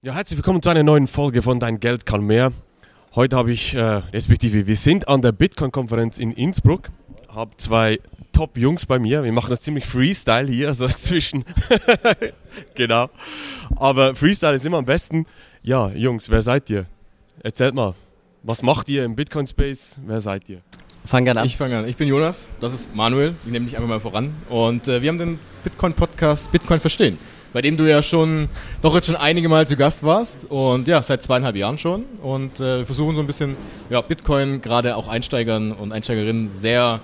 Ja, herzlich willkommen zu einer neuen Folge von Dein Geld kann mehr. Heute habe ich, äh, respektive wir sind an der Bitcoin-Konferenz in Innsbruck, habe zwei Top-Jungs bei mir. Wir machen das ziemlich Freestyle hier, so zwischen. genau. Aber Freestyle ist immer am besten. Ja, Jungs, wer seid ihr? Erzählt mal, was macht ihr im Bitcoin-Space? Wer seid ihr? Fang gerne an. Ich fange an. Ich bin Jonas, das ist Manuel. Ich nehme dich einfach mal voran. Und äh, wir haben den Bitcoin-Podcast Bitcoin Verstehen bei dem du ja schon doch jetzt schon einige Mal zu Gast warst und ja, seit zweieinhalb Jahren schon und äh, versuchen so ein bisschen ja, Bitcoin gerade auch Einsteigern und Einsteigerinnen sehr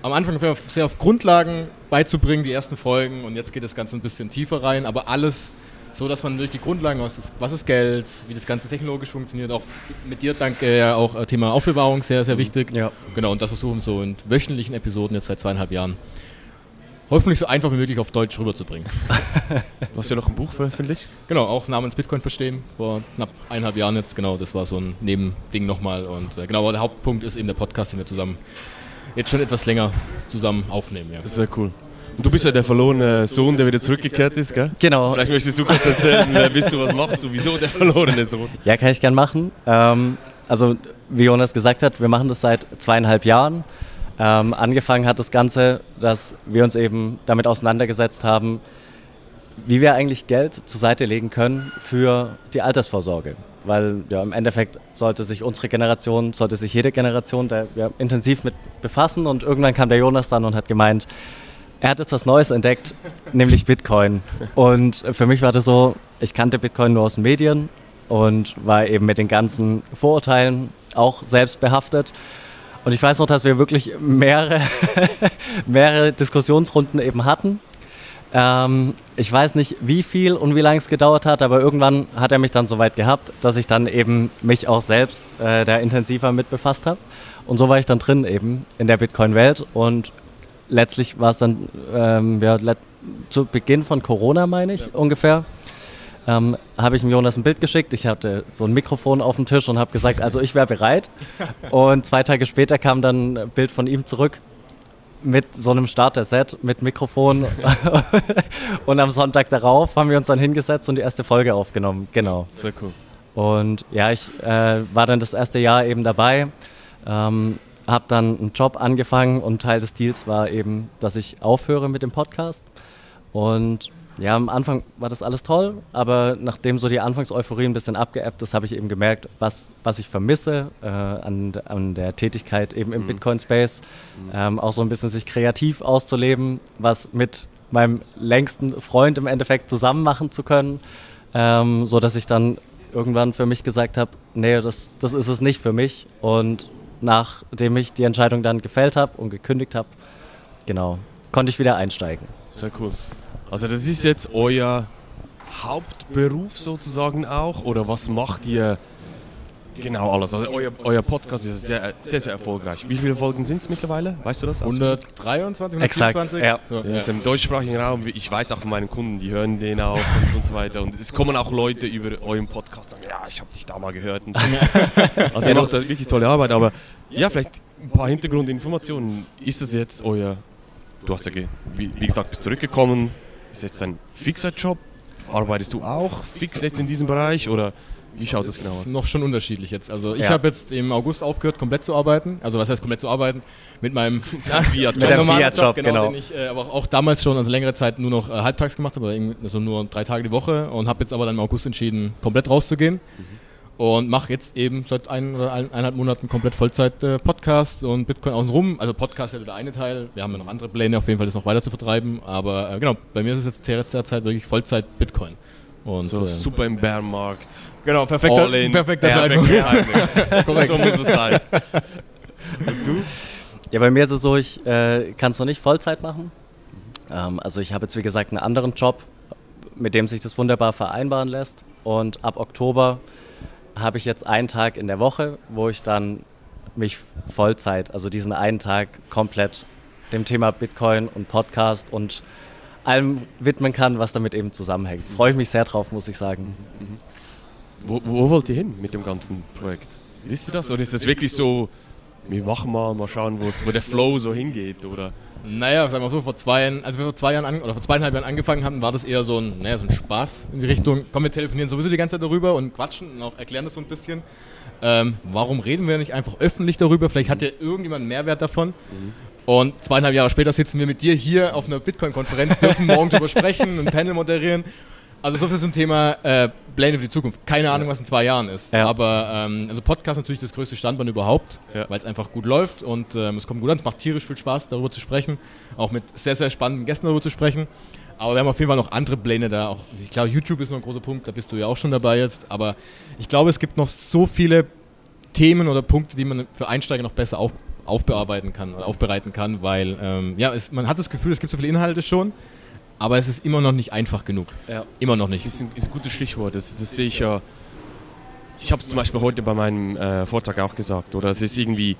am Anfang sehr auf Grundlagen beizubringen, die ersten Folgen und jetzt geht das Ganze ein bisschen tiefer rein, aber alles so, dass man durch die Grundlagen, was ist, was ist Geld, wie das Ganze technologisch funktioniert, auch mit dir danke ja auch äh, Thema Aufbewahrung sehr, sehr wichtig. Ja. Genau, und das versuchen wir so in wöchentlichen Episoden jetzt seit zweieinhalb Jahren hoffentlich so einfach wie möglich auf Deutsch rüberzubringen. du hast ja noch ein Buch veröffentlicht? Genau, auch namens Bitcoin verstehen, vor knapp eineinhalb Jahren jetzt, genau, das war so ein Nebending nochmal und äh, genau, aber der Hauptpunkt ist eben der Podcast, den wir zusammen jetzt schon etwas länger zusammen aufnehmen. Ja. Das ist sehr cool. Und du bist ja der verlorene Sohn, der wieder zurückgekehrt ist, gell? Genau. Vielleicht möchtest du kurz erzählen, wer bist du, was machst du, wieso der verlorene Sohn? Ja, kann ich gern machen. Ähm, also, wie Jonas gesagt hat, wir machen das seit zweieinhalb Jahren. Ähm, angefangen hat das Ganze, dass wir uns eben damit auseinandergesetzt haben, wie wir eigentlich Geld zur Seite legen können für die Altersvorsorge. Weil ja, im Endeffekt sollte sich unsere Generation, sollte sich jede Generation da ja, intensiv mit befassen und irgendwann kam der Jonas dann und hat gemeint, er hat jetzt was Neues entdeckt, nämlich Bitcoin. Und für mich war das so, ich kannte Bitcoin nur aus den Medien und war eben mit den ganzen Vorurteilen auch selbst behaftet und ich weiß noch, dass wir wirklich mehrere, mehrere Diskussionsrunden eben hatten. Ähm, ich weiß nicht, wie viel und wie lange es gedauert hat, aber irgendwann hat er mich dann so weit gehabt, dass ich dann eben mich auch selbst äh, da intensiver mit befasst habe. Und so war ich dann drin eben in der Bitcoin-Welt. Und letztlich war es dann ähm, ja, zu Beginn von Corona, meine ich, ja. ungefähr ähm, habe ich dem Jonas ein Bild geschickt. Ich hatte so ein Mikrofon auf dem Tisch und habe gesagt, also ich wäre bereit. Und zwei Tage später kam dann ein Bild von ihm zurück mit so einem Starter-Set, mit Mikrofon. und am Sonntag darauf haben wir uns dann hingesetzt und die erste Folge aufgenommen. Genau. Sehr cool. Und ja, ich äh, war dann das erste Jahr eben dabei. Ähm, habe dann einen Job angefangen und Teil des Deals war eben, dass ich aufhöre mit dem Podcast. Und ja, am Anfang war das alles toll, aber nachdem so die Anfangseuphorie ein bisschen abgeebbt ist, habe ich eben gemerkt, was, was ich vermisse äh, an, an der Tätigkeit eben im mhm. Bitcoin-Space. Mhm. Ähm, auch so ein bisschen sich kreativ auszuleben, was mit meinem längsten Freund im Endeffekt zusammen machen zu können, ähm, so dass ich dann irgendwann für mich gesagt habe, nee, das, das ist es nicht für mich. Und nachdem ich die Entscheidung dann gefällt habe und gekündigt habe, genau, konnte ich wieder einsteigen. Sehr cool. Also das ist jetzt euer Hauptberuf sozusagen auch oder was macht ihr genau alles? Also euer, euer Podcast ist sehr, sehr, sehr erfolgreich. Wie viele Folgen sind es mittlerweile? Weißt du das? 123, 124? Ja. So. Das ist im deutschsprachigen Raum. Ich weiß auch von meinen Kunden, die hören den auch und, und so weiter. Und es kommen auch Leute über euren Podcast und sagen, ja, ich habe dich da mal gehört. also ihr macht da wirklich tolle Arbeit. Aber ja, vielleicht ein paar Hintergrundinformationen. Ist das jetzt euer, du hast ja, wie, wie gesagt, bist zurückgekommen, ist jetzt ein fixer Job? Arbeitest du auch fix jetzt in diesem Bereich oder wie schaut das genau aus? Noch schon unterschiedlich jetzt. Also ich ja. habe jetzt im August aufgehört, komplett zu arbeiten. Also was heißt komplett zu arbeiten? Mit meinem Fiat-Job. Mit dem Fiat-Job, genau. genau. Den ich äh, aber auch damals schon, also längere Zeit nur noch äh, halbtags gemacht habe, also nur drei Tage die Woche und habe jetzt aber dann im August entschieden, komplett rauszugehen. Mhm und mache jetzt eben seit ein oder eineinhalb Monaten komplett Vollzeit äh, Podcast und Bitcoin außenrum. Also Podcast ist ja der eine Teil. Wir haben ja noch andere Pläne, auf jeden Fall das noch weiter zu vertreiben. Aber äh, genau, bei mir ist es jetzt derzeit wirklich Vollzeit Bitcoin. Und, so äh, super im Bärenmarkt. Genau, perfekter, All in, perfekter Zeitpunkt. So muss es sein. Und du? Ja, bei mir ist es so, ich äh, kann es noch nicht Vollzeit machen. Ähm, also ich habe jetzt wie gesagt einen anderen Job, mit dem sich das wunderbar vereinbaren lässt. Und ab Oktober habe ich jetzt einen Tag in der Woche, wo ich dann mich Vollzeit, also diesen einen Tag komplett dem Thema Bitcoin und Podcast und allem widmen kann, was damit eben zusammenhängt. Freue ich mich sehr drauf, muss ich sagen. Mhm. Wo, wo, wollt ihr hin mit dem ganzen Projekt? Wisst ihr das? Oder ist das wirklich so wir machen mal, mal schauen, wo der Flow so hingeht, oder? Naja, sagen wir so, vor zwei Jahren, als wir vor zwei Jahren an, oder vor zweieinhalb Jahren angefangen hatten, war das eher so ein, naja, so ein Spaß in die Richtung, komm, wir telefonieren sowieso die ganze Zeit darüber und quatschen und auch erklären das so ein bisschen. Ähm, warum reden wir nicht einfach öffentlich darüber? Vielleicht hat ja irgendjemand einen Mehrwert davon. Mhm. Und zweieinhalb Jahre später sitzen wir mit dir hier auf einer Bitcoin-Konferenz, dürfen morgen darüber sprechen, ein Panel moderieren. Also so viel zum Thema äh, Pläne für die Zukunft. Keine Ahnung, was in zwei Jahren ist. Ja. Aber ähm, also Podcast natürlich das größte Standbein überhaupt, ja. weil es einfach gut läuft und ähm, es kommt gut an. Es macht tierisch viel Spaß, darüber zu sprechen. Auch mit sehr, sehr spannenden Gästen darüber zu sprechen. Aber wir haben auf jeden Fall noch andere Pläne da. Auch, ich glaube, YouTube ist noch ein großer Punkt, da bist du ja auch schon dabei jetzt. Aber ich glaube, es gibt noch so viele Themen oder Punkte, die man für Einsteiger noch besser auf, aufbearbeiten kann oder aufbereiten kann, weil ähm, ja, es, man hat das Gefühl, es gibt so viele Inhalte schon, aber es ist immer noch nicht einfach genug. Ja. Immer noch nicht. Das ist ein, ist ein gutes Stichwort. Das, das sehe ich ja. Ich habe es zum Beispiel heute bei meinem äh, Vortrag auch gesagt, oder es ist irgendwie,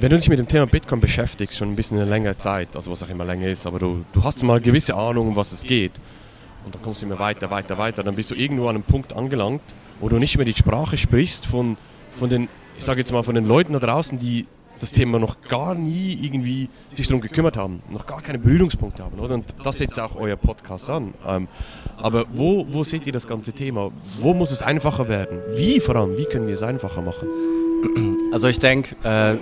wenn du dich mit dem Thema Bitcoin beschäftigst, schon ein bisschen eine längere Zeit, also was auch immer länger ist, aber du, du hast mal eine gewisse Ahnung, um was es geht. Und dann kommst du immer weiter, weiter, weiter. Dann bist du irgendwo an einem Punkt angelangt, wo du nicht mehr die Sprache sprichst von, von den, ich sage jetzt mal, von den Leuten da draußen, die das Thema noch gar nie irgendwie sich darum gekümmert haben, noch gar keine Berührungspunkte haben. Oder? Und das setzt auch euer Podcast an. Ähm, aber wo, wo seht ihr das ganze Thema? Wo muss es einfacher werden? Wie vor allem? Wie können wir es einfacher machen? Also ich denke, äh,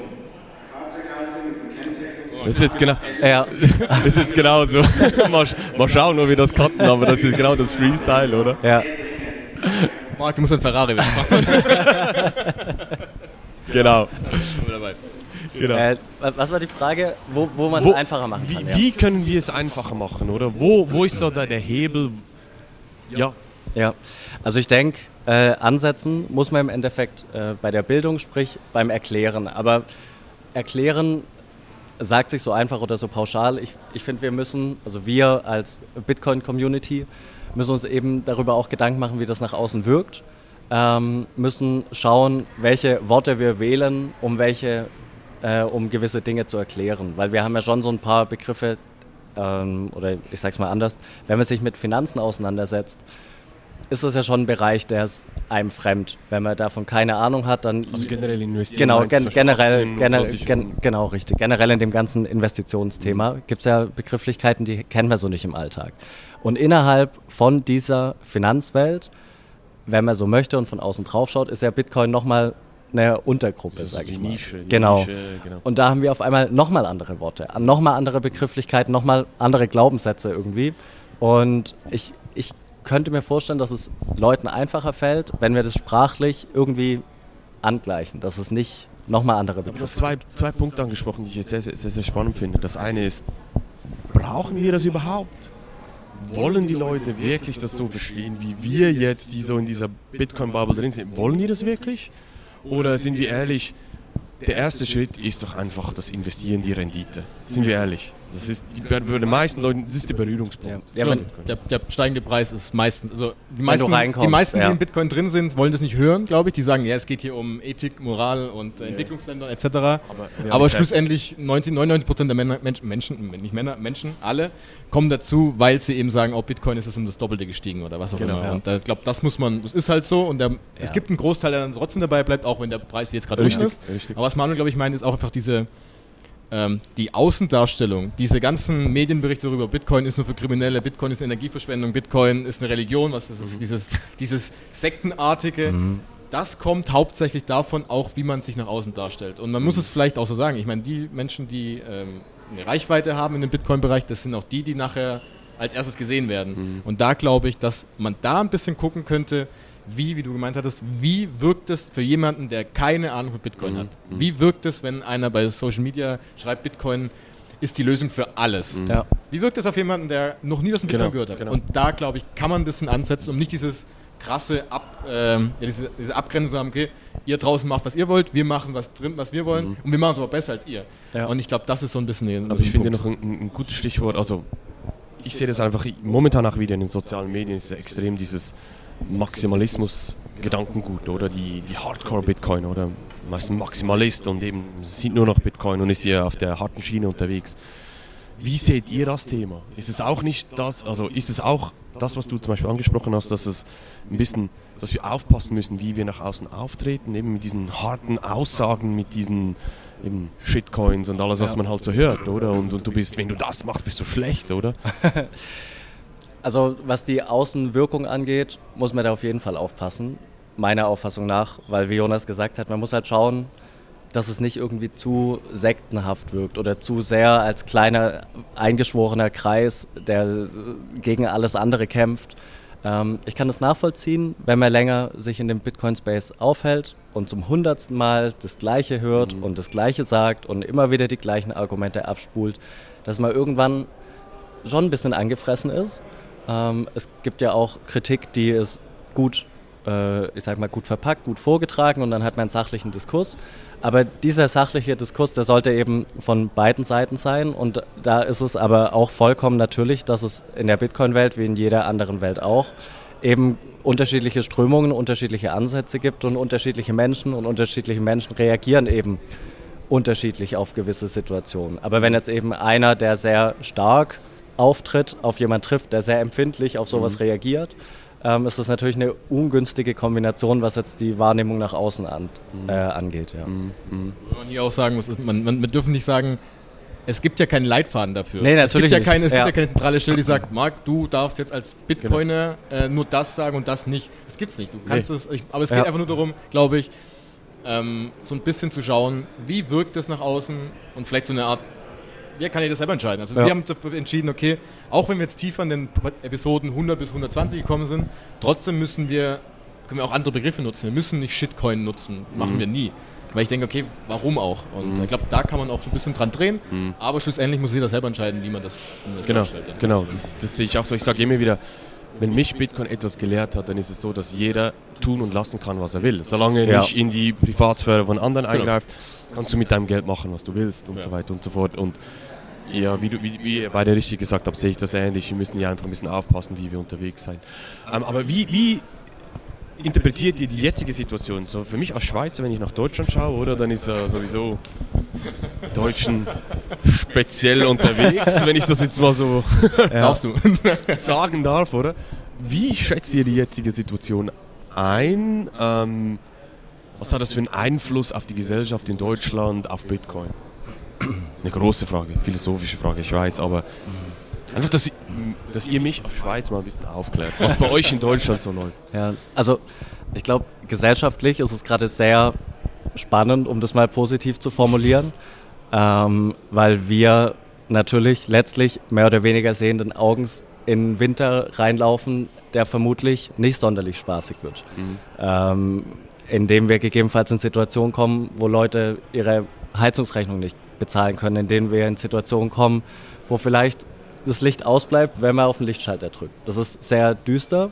das ist jetzt genau, ja. das ist jetzt genau so. mal, mal schauen, ob wir das cutten, aber das ist genau das Freestyle, oder? Ja. Marc, du musst ein Ferrari machen. genau. Genau. Äh, was war die Frage, wo, wo man es einfacher machen wie, kann? Ja. Wie können wir es einfacher machen, oder? Wo, wo ist da der Hebel? Ja. Ja, also ich denke, äh, ansetzen muss man im Endeffekt äh, bei der Bildung, sprich beim Erklären. Aber erklären sagt sich so einfach oder so pauschal. Ich, ich finde, wir müssen, also wir als Bitcoin-Community, müssen uns eben darüber auch Gedanken machen, wie das nach außen wirkt. Ähm, müssen schauen, welche Worte wir wählen, um welche äh, um gewisse Dinge zu erklären. Weil wir haben ja schon so ein paar Begriffe, ähm, oder ich sag's mal anders, wenn man sich mit Finanzen auseinandersetzt, ist das ja schon ein Bereich, der ist einem fremd. Wenn man davon keine Ahnung hat, dann. Also generell investieren. Genau, gen generell, generell gen genau, richtig. Generell in dem ganzen Investitionsthema mhm. gibt es ja Begrifflichkeiten, die kennen wir so nicht im Alltag. Und innerhalb von dieser Finanzwelt, wenn man so möchte und von außen drauf schaut, ist ja Bitcoin nochmal eine Untergruppe, sage ich mal. Nische, genau. Nische, genau. Und da haben wir auf einmal nochmal andere Worte, nochmal andere Begrifflichkeiten, nochmal andere Glaubenssätze irgendwie. Und ich, ich könnte mir vorstellen, dass es Leuten einfacher fällt, wenn wir das sprachlich irgendwie angleichen, dass es nicht nochmal andere Begriffe Du hast zwei, zwei Punkte angesprochen, die ich jetzt sehr, sehr, sehr spannend finde. Das eine ist, brauchen wir das überhaupt? Wollen die Leute wirklich das so verstehen, wie wir jetzt, die so in dieser Bitcoin-Bubble drin sind? Wollen die das wirklich? Oder sind wir ehrlich, der erste Schritt ist doch einfach das Investieren, die Rendite. Sind wir ehrlich? Das ist die, bei den meisten Leuten, das ist der Berührungspunkt. Ja, ja der, der, steigende Preis ist meistens, also die meisten, die, meisten ja. die in Bitcoin drin sind, wollen das nicht hören, glaube ich. Die sagen, ja, es geht hier um Ethik, Moral und äh, Entwicklungsländer etc. Aber, Aber schlussendlich 90, 99 Prozent der Männer, Menschen, Menschen, nicht Männer, Menschen, alle kommen dazu, weil sie eben sagen, oh, Bitcoin ist es um das Doppelte gestiegen oder was auch genau, immer. Und ich äh, glaube, das muss man, das ist halt so. Und der, es gibt einen Großteil, der dann trotzdem dabei bleibt, auch wenn der Preis jetzt gerade unten ist. Richtig. Aber was Manuel, glaube ich, meint, ist auch einfach diese ähm, die Außendarstellung, diese ganzen Medienberichte darüber, Bitcoin ist nur für Kriminelle, Bitcoin ist eine Energieverschwendung, Bitcoin ist eine Religion, was ist das, dieses, dieses Sektenartige, mhm. das kommt hauptsächlich davon auch, wie man sich nach außen darstellt. Und man mhm. muss es vielleicht auch so sagen, ich meine, die Menschen, die ähm, eine Reichweite haben in dem Bitcoin-Bereich, das sind auch die, die nachher als erstes gesehen werden. Mhm. Und da glaube ich, dass man da ein bisschen gucken könnte, wie, wie du gemeint hattest, wie wirkt es für jemanden, der keine Ahnung von Bitcoin mhm. hat? Mhm. Wie wirkt es, wenn einer bei Social Media schreibt, Bitcoin ist die Lösung für alles? Mhm. Ja. Wie wirkt es auf jemanden, der noch nie was Bitcoin genau, gehört hat? Genau. Und da, glaube ich, kann man ein bisschen ansetzen, um nicht dieses krasse Ab, äh, ja, diese, diese, Abgrenzung zu haben, okay, ihr draußen macht, was ihr wollt, wir machen was drin, was wir wollen mhm. und wir machen es aber besser als ihr. Ja. Und ich glaube, das ist so ein bisschen ein Aber ich finde noch ein, ein, gutes Stichwort, also ich sehe das einfach momentan auch wieder in den sozialen Medien, ist extrem dieses Maximalismus-Gedankengut, oder? Die, die Hardcore-Bitcoin, oder? Man ist ein Maximalist und eben sieht nur noch Bitcoin und ist hier auf der harten Schiene unterwegs. Wie seht ihr das Thema? Ist es auch nicht das, also ist es auch das, was du zum Beispiel angesprochen hast, dass es ein bisschen, dass wir aufpassen müssen, wie wir nach außen auftreten, eben mit diesen harten Aussagen, mit diesen eben Shitcoins und alles, was man halt so hört, oder? Und, und du bist, wenn du das machst, bist du schlecht, oder? also was die Außenwirkung angeht, muss man da auf jeden Fall aufpassen, meiner Auffassung nach, weil wie Jonas gesagt hat, man muss halt schauen, dass es nicht irgendwie zu sektenhaft wirkt oder zu sehr als kleiner eingeschworener Kreis, der gegen alles andere kämpft. Ähm, ich kann das nachvollziehen, wenn man länger sich in dem Bitcoin-Space aufhält und zum hundertsten Mal das Gleiche hört mhm. und das Gleiche sagt und immer wieder die gleichen Argumente abspult, dass man irgendwann schon ein bisschen angefressen ist. Ähm, es gibt ja auch Kritik, die ist gut, äh, ich sag mal, gut verpackt, gut vorgetragen und dann hat man einen sachlichen Diskurs. Aber dieser sachliche Diskurs, der sollte eben von beiden Seiten sein. Und da ist es aber auch vollkommen natürlich, dass es in der Bitcoin-Welt wie in jeder anderen Welt auch eben unterschiedliche Strömungen, unterschiedliche Ansätze gibt und unterschiedliche Menschen und unterschiedliche Menschen reagieren eben unterschiedlich auf gewisse Situationen. Aber wenn jetzt eben einer, der sehr stark auftritt, auf jemanden trifft, der sehr empfindlich auf sowas mhm. reagiert, ähm, ist das natürlich eine ungünstige Kombination, was jetzt die Wahrnehmung nach außen an, mhm. äh, angeht. Ja. Mhm. mhm. Man hier auch sagen muss, man, man, man dürfen nicht sagen, es gibt ja keinen Leitfaden dafür. Nee, natürlich es gibt ja, keine, es ja. gibt ja keine zentrale Stelle, die sagt, Marc, du darfst jetzt als Bitcoiner genau. äh, nur das sagen und das nicht. Das gibt es nicht. Du kannst nee. es, ich, aber es geht ja. einfach nur darum, glaube ich, ähm, so ein bisschen zu schauen, wie wirkt es nach außen und vielleicht so eine Art wer kann ja das selber entscheiden. Also ja. wir haben entschieden, okay, auch wenn wir jetzt tiefer in den Episoden 100 bis 120 gekommen sind, trotzdem müssen wir, können wir auch andere Begriffe nutzen. Wir müssen nicht Shitcoin nutzen, machen mhm. wir nie. Weil ich denke, okay, warum auch? Und mhm. ich glaube, da kann man auch so ein bisschen dran drehen, mhm. aber schlussendlich muss jeder selber entscheiden, wie man das, wie man das genau. Genau, das, das sehe ich auch so. Ich sage immer wieder, wenn mich Bitcoin etwas gelehrt hat, dann ist es so, dass jeder tun und lassen kann, was er will. Solange er ja. nicht in die Privatsphäre von anderen genau. eingreift, kannst du mit deinem Geld machen, was du willst und ja. so weiter und so fort. Und ja, wie, du, wie, wie ihr beide richtig gesagt habt, sehe ich das ähnlich. Wir müssen ja einfach ein bisschen aufpassen, wie wir unterwegs sind. Ähm, aber wie, wie interpretiert ihr die jetzige Situation? So für mich als Schweizer, wenn ich nach Deutschland schaue, oder, dann ist er sowieso Deutschen speziell unterwegs, wenn ich das jetzt mal so ja. sagen darf, oder? Wie schätzt ihr die jetzige Situation ein? Ähm, was hat das für einen Einfluss auf die Gesellschaft in Deutschland, auf Bitcoin? Das ist eine große Frage, philosophische Frage, ich weiß, aber einfach, dass, dass ihr mich auf Schweiz mal ein bisschen aufklärt, was bei euch in Deutschland so läuft. Ja, also ich glaube, gesellschaftlich ist es gerade sehr spannend, um das mal positiv zu formulieren, ähm, weil wir natürlich letztlich mehr oder weniger sehenden Augens in Winter reinlaufen, der vermutlich nicht sonderlich spaßig wird. Mhm. Ähm, indem wir gegebenenfalls in Situationen kommen, wo Leute ihre Heizungsrechnung nicht bezahlen können, in denen wir in Situationen kommen, wo vielleicht das Licht ausbleibt, wenn man auf den Lichtschalter drückt. Das ist sehr düster,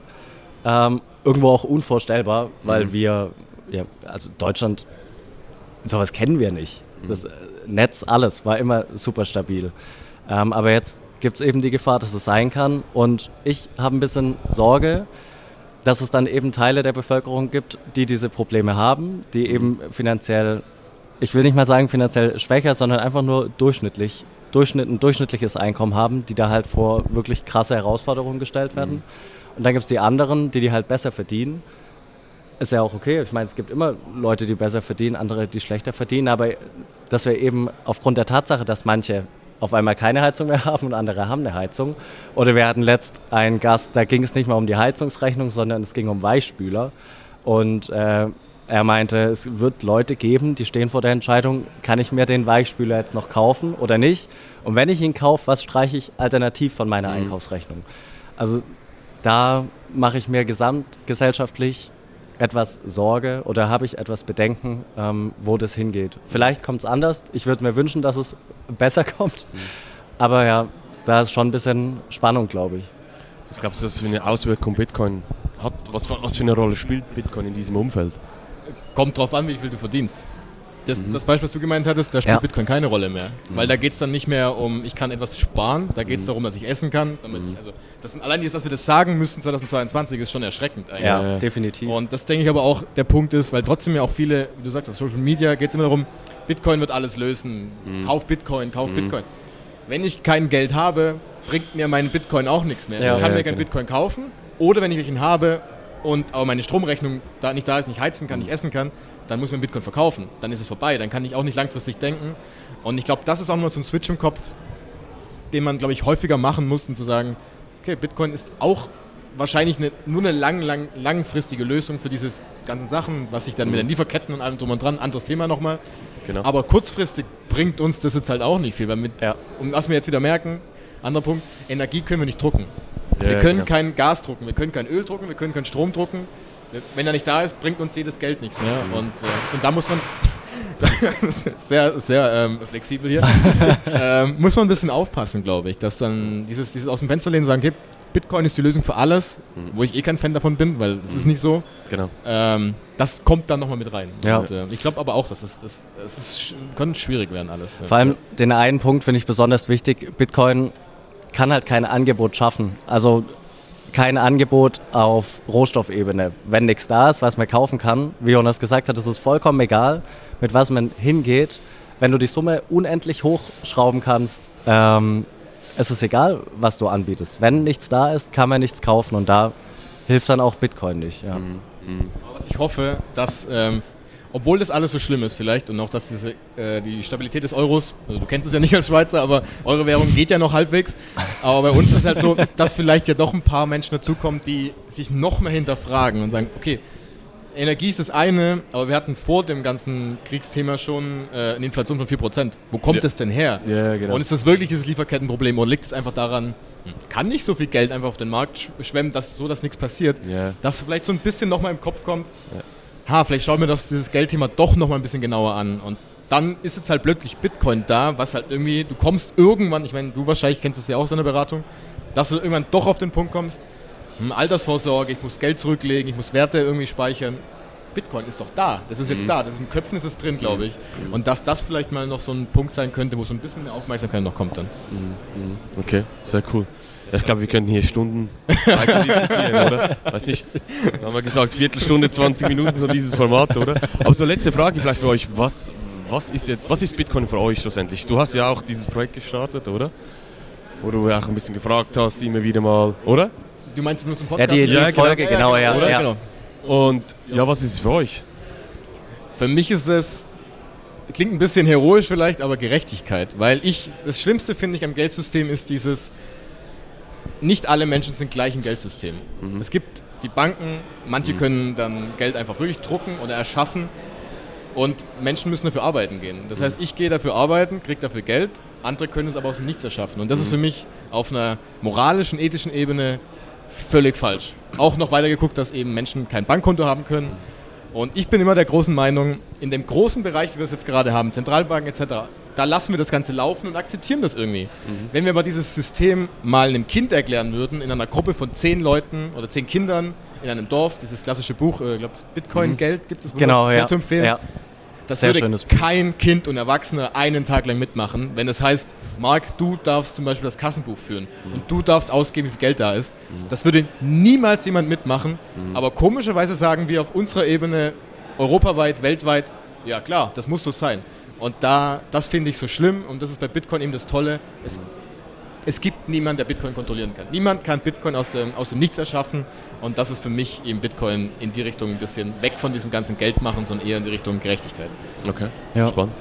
ähm, irgendwo auch unvorstellbar, weil mhm. wir, ja, also Deutschland, sowas kennen wir nicht. Mhm. Das äh, Netz, alles war immer super stabil. Ähm, aber jetzt gibt es eben die Gefahr, dass es sein kann. Und ich habe ein bisschen Sorge, dass es dann eben Teile der Bevölkerung gibt, die diese Probleme haben, die mhm. eben finanziell ich will nicht mal sagen finanziell schwächer, sondern einfach nur durchschnittlich, Durchschnitt, ein durchschnittliches Einkommen haben, die da halt vor wirklich krasse Herausforderungen gestellt werden. Mhm. Und dann gibt es die anderen, die die halt besser verdienen. Ist ja auch okay. Ich meine, es gibt immer Leute, die besser verdienen, andere, die schlechter verdienen. Aber dass wir eben aufgrund der Tatsache, dass manche auf einmal keine Heizung mehr haben und andere haben eine Heizung. Oder wir hatten letzt einen Gast, da ging es nicht mal um die Heizungsrechnung, sondern es ging um Weichspüler. Und äh, er meinte, es wird Leute geben, die stehen vor der Entscheidung, kann ich mir den Weichspüler jetzt noch kaufen oder nicht? Und wenn ich ihn kaufe, was streiche ich alternativ von meiner mhm. Einkaufsrechnung? Also da mache ich mir gesamtgesellschaftlich etwas Sorge oder habe ich etwas Bedenken, ähm, wo das hingeht. Vielleicht kommt es anders. Ich würde mir wünschen, dass es besser kommt. Mhm. Aber ja, da ist schon ein bisschen Spannung, glaube ich. Was glaubst du, was für eine Auswirkung Bitcoin hat? Was, was für eine Rolle spielt Bitcoin in diesem Umfeld? Kommt drauf an, wie viel du verdienst. Das, mhm. das, Beispiel, was du gemeint hattest, da spielt ja. Bitcoin keine Rolle mehr. Mhm. Weil da geht es dann nicht mehr um, ich kann etwas sparen, da geht es mhm. darum, dass ich essen kann. Damit ich, mhm. also, das sind, allein jetzt, dass wir das sagen müssen 2022, ist schon erschreckend eigentlich. Ja, definitiv. Und das denke ich aber auch, der Punkt ist, weil trotzdem ja auch viele, wie du sagst, auf Social Media geht es immer darum, Bitcoin wird alles lösen. Mhm. Kauf Bitcoin, kauf mhm. Bitcoin. wenn ich kein Geld habe, bringt mir mein Bitcoin auch nichts mehr. Ja. ich kann Ja, mir keinen genau. Bitcoin kaufen oder wenn ich welchen habe und aber meine Stromrechnung da nicht da ist, nicht heizen kann, nicht essen kann, dann muss mir Bitcoin verkaufen. Dann ist es vorbei. Dann kann ich auch nicht langfristig denken. Und ich glaube, das ist auch nur so ein Switch im Kopf, den man, glaube ich, häufiger machen muss, und zu sagen, okay, Bitcoin ist auch wahrscheinlich eine, nur eine lang, lang, langfristige Lösung für diese ganzen Sachen, was sich dann mit den Lieferketten und allem drum und dran, anderes Thema nochmal. Genau. Aber kurzfristig bringt uns das jetzt halt auch nicht viel, weil mit, Ja. und was wir jetzt wieder merken, anderer Punkt, Energie können wir nicht drucken. Ja, wir können genau. kein Gas drucken, wir können kein Öl drucken, wir können keinen Strom drucken. Wenn er nicht da ist, bringt uns jedes Geld nichts mehr. Mhm. Und, äh, und da muss man, sehr, sehr ähm, flexibel hier, ähm, muss man ein bisschen aufpassen, glaube ich, dass dann dieses, dieses aus dem Fenster lehnen sagen, okay, Bitcoin ist die Lösung für alles, Mhm. wo ich eh kein Fan davon bin, weil es ist nicht so. Genau. Ähm, das kommt dann nochmal mit rein. Ja. Und, äh, ich glaube aber auch, dass es das, das ist, kann schwierig werden alles. Vor allem den einen Punkt finde ich besonders wichtig. Bitcoin kann halt kein Angebot schaffen. Also kein Angebot auf Rohstoffebene. Wenn nichts da ist, was man kaufen kann, wie Jonas gesagt hat, es ist vollkommen egal, mit was man hingeht. Wenn du die Summe unendlich hochschrauben kannst, ähm, es ist egal, was du anbietest. Wenn nichts da ist, kann man nichts kaufen und da hilft dann auch Bitcoin nicht. Ja. Mhm. Aber was ich hoffe, dass, ähm, obwohl das alles so schlimm ist vielleicht und auch, dass diese, äh, die Stabilität des Euros, also du kennst es ja nicht als Schweizer, aber eure Währung geht ja noch halbwegs, aber bei uns ist es halt so, dass vielleicht ja doch ein paar Menschen dazukommen, die sich noch mehr hinterfragen und sagen, okay, Energie ist das eine, aber wir hatten vor dem ganzen Kriegsthema schon äh, eine Inflation von 4%. Wo kommt Ja. es denn her? Ja, genau. Und ist das wirklich dieses Lieferkettenproblem oder liegt es einfach daran, kann nicht so viel Geld einfach auf den Markt sch- schwemmen, dass so dass nichts passiert? Ja. dass vielleicht so ein bisschen nochmal im Kopf kommt, ha, vielleicht schauen wir das, dieses Geldthema doch nochmal ein bisschen genauer an. Und dann ist jetzt halt plötzlich Bitcoin da, was halt irgendwie, du kommst irgendwann, ich meine, du wahrscheinlich kennst es ja auch so eine Beratung, dass du irgendwann doch auf den Punkt kommst, hm, Altersvorsorge, ich muss Geld zurücklegen, ich muss Werte irgendwie speichern. Bitcoin ist doch da, das ist jetzt da, das ist im Köpfen ist es drin, glaube ich. Und dass das vielleicht mal noch so ein Punkt sein könnte, wo so ein bisschen mehr Aufmerksamkeit noch kommt dann. Okay, sehr cool. Ja, ich glaube, wir könnten hier Stunden weiter diskutieren, oder? Weiß nicht. Wir haben ja gesagt, Viertelstunde, 20 Minuten, so dieses Format, oder? Aber so letzte Frage vielleicht für euch. Was, was ist jetzt, was ist Bitcoin für euch schlussendlich? Du hast ja auch dieses Projekt gestartet, oder? Wo du auch ein bisschen gefragt hast, immer wieder mal, oder? Du meinst nur zum Ja, Podcast? die, die Ja, genau. Folge, genau, ja. oder? ja. Genau. Und ja, was ist es für euch? Für mich ist es, klingt ein bisschen heroisch vielleicht, aber Gerechtigkeit. Weil ich, das Schlimmste finde ich am Geldsystem ist dieses, nicht alle Menschen sind gleich im Geldsystem. Es gibt die Banken, manche können dann Geld einfach wirklich drucken oder erschaffen und Menschen müssen dafür arbeiten gehen. Das heißt, ich gehe dafür arbeiten, kriege dafür Geld, andere können es aber aus dem Nichts erschaffen. Und das ist für mich auf einer moralischen, ethischen Ebene völlig falsch. Auch noch weiter geguckt, dass eben Menschen kein Bankkonto haben können. Und ich bin immer der großen Meinung, in dem großen Bereich, wie wir es jetzt gerade haben, Zentralbanken etc., da lassen wir das Ganze laufen und akzeptieren das irgendwie. Wenn wir aber dieses System mal einem Kind erklären würden, in einer Gruppe von zehn Leuten oder zehn Kindern in einem Dorf, dieses klassische Buch, äh, ich glaube, Bitcoin-Geld gibt es Genau, sehr ja. zu empfehlen. ja. Das Sehr würde kein Kind und Erwachsener einen Tag lang mitmachen, wenn es heißt, Marc, du darfst zum Beispiel das Kassenbuch führen und du darfst ausgeben, wie viel Geld da ist. Das würde niemals jemand mitmachen. Aber komischerweise sagen wir auf unserer Ebene, europaweit, weltweit, ja klar, das muss so sein. Und da, das finde ich so schlimm und das ist bei Bitcoin eben das Tolle. Es, es gibt niemanden, der Bitcoin kontrollieren kann. Niemand kann Bitcoin aus dem, aus dem Nichts erschaffen und das ist für mich eben Bitcoin in die Richtung ein bisschen weg von diesem ganzen Geld machen, sondern eher in die Richtung Gerechtigkeit. Okay, Ja. spannend.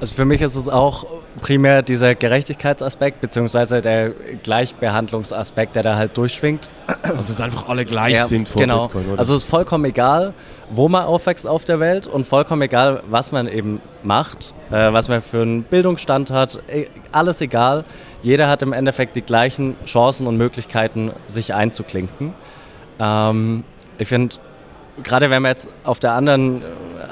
Also für mich ist es auch primär dieser Gerechtigkeitsaspekt, beziehungsweise der Gleichbehandlungsaspekt, der da halt durchschwingt. Also, dass einfach alle gleich Ja, sind vor genau. Bitcoin, oder? Also es ist vollkommen egal, wo man aufwächst auf der Welt und vollkommen egal, was man eben macht, äh, was man für einen Bildungsstand hat, eh, alles egal. Jeder hat im Endeffekt die gleichen Chancen und Möglichkeiten, sich einzuklinken. Ähm, ich finde, gerade wenn man jetzt auf der anderen,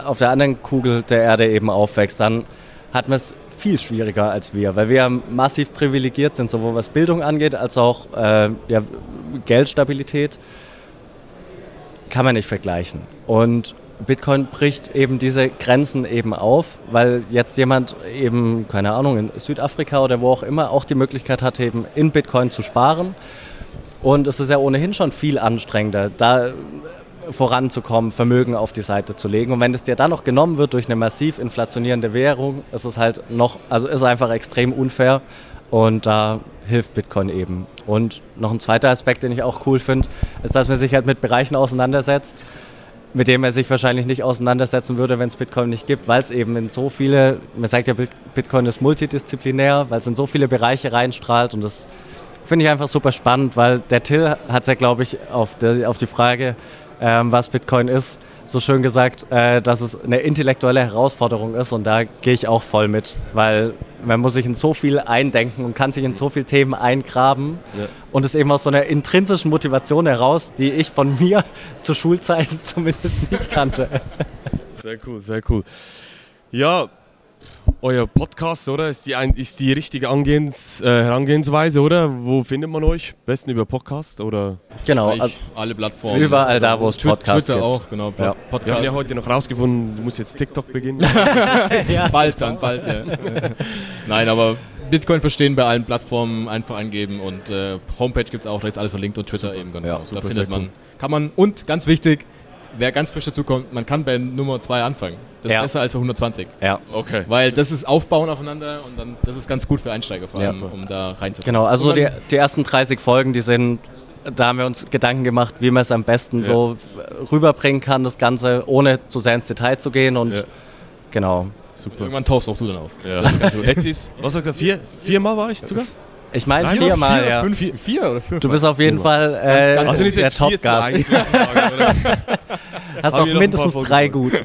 auf der anderen Kugel der Erde eben aufwächst, dann hat man es viel schwieriger als wir, weil wir massiv privilegiert sind, sowohl was Bildung angeht, als auch äh, ja, Geldstabilität. Kann man nicht vergleichen. Und Bitcoin bricht eben diese Grenzen eben auf, weil jetzt jemand eben, keine Ahnung, in Südafrika oder wo auch immer auch die Möglichkeit hat, eben in Bitcoin zu sparen. Und es ist ja ohnehin schon viel anstrengender, da voranzukommen, Vermögen auf die Seite zu legen. Und wenn es dir dann noch genommen wird durch eine massiv inflationierende Währung, ist es halt noch, also ist einfach extrem unfair. Und da hilft Bitcoin eben. Und noch ein zweiter Aspekt, den ich auch cool finde, ist, dass man sich halt mit Bereichen auseinandersetzt, mit denen er sich wahrscheinlich nicht auseinandersetzen würde, wenn es Bitcoin nicht gibt, weil es eben in so viele, man sagt ja, Bitcoin ist multidisziplinär, weil es in so viele Bereiche reinstrahlt und das finde ich einfach super spannend, weil der Till hat es ja, glaube ich, auf, der, auf die Frage, ähm, was Bitcoin ist, so schön gesagt, äh, dass es eine intellektuelle Herausforderung ist und da gehe ich auch voll mit, weil man muss sich in so viel eindenken und kann sich in so viele Themen eingraben ja. und es eben aus so einer intrinsischen Motivation heraus, die ich von mir zu Schulzeiten zumindest nicht kannte. Sehr cool, sehr cool. Ja, euer Podcast, oder? Ist die, ein, ist die richtige Angehens, äh, Herangehensweise, oder? Wo findet man euch? Besten über Podcast oder? Genau, also alle Plattformen. Überall da, wo es Podcasts Twitter gibt. auch, genau. Ja. Wir haben ja heute noch rausgefunden, du musst jetzt TikTok beginnen. ja. Bald dann, bald, ja. Nein, aber Bitcoin verstehen bei allen Plattformen einfach eingeben und äh, Homepage gibt es auch, da ist alles verlinkt und Twitter eben, genau. Ja, da findet man, kann man, und ganz wichtig, wer ganz frisch dazu kommt, man kann bei Nummer 2 anfangen. Das ja. ist besser als bei 120. Ja. Okay. Weil das ist Aufbauen aufeinander und dann das ist ganz gut für Einsteiger vor allem, ja. um da reinzukommen. Genau, also die, die ersten 30 Folgen, die sind da haben wir uns Gedanken gemacht, wie man es am besten ja. so rüberbringen kann, das Ganze, ohne zu sehr ins Detail zu gehen und ja. genau. Super. Irgendwann tauchst auch du dann auf. Ja. Jetzt ist, was sagt er, vier, viermal war ich zu Gast? Ich meine viermal, vier, ja. Fünf, vier, vier oder fünf? Du bist auf jeden Fall äh, ganz, ganz also der Top-Gast. Hast auch mindestens drei gut. gut.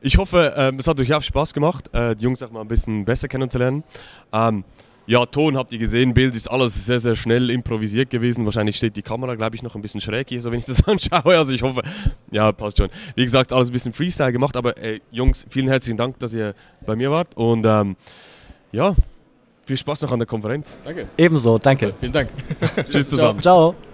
Ich hoffe, ähm, es hat euch auch Spaß gemacht, äh, die Jungs auch mal ein bisschen besser kennenzulernen. Ähm, ja, Ton habt ihr gesehen, Bild ist alles sehr, sehr schnell improvisiert gewesen. Wahrscheinlich steht die Kamera, glaube ich, noch ein bisschen schräg hier, so wenn ich das anschaue. Also ich hoffe, ja, passt schon. Wie gesagt, alles ein bisschen Freestyle gemacht, aber ey, Jungs, vielen herzlichen Dank, dass ihr bei mir wart. Und ähm, ja, viel Spaß noch an der Konferenz. Danke. Ebenso, danke. Vielen Dank. Tschüss zusammen. Ciao. Ciao.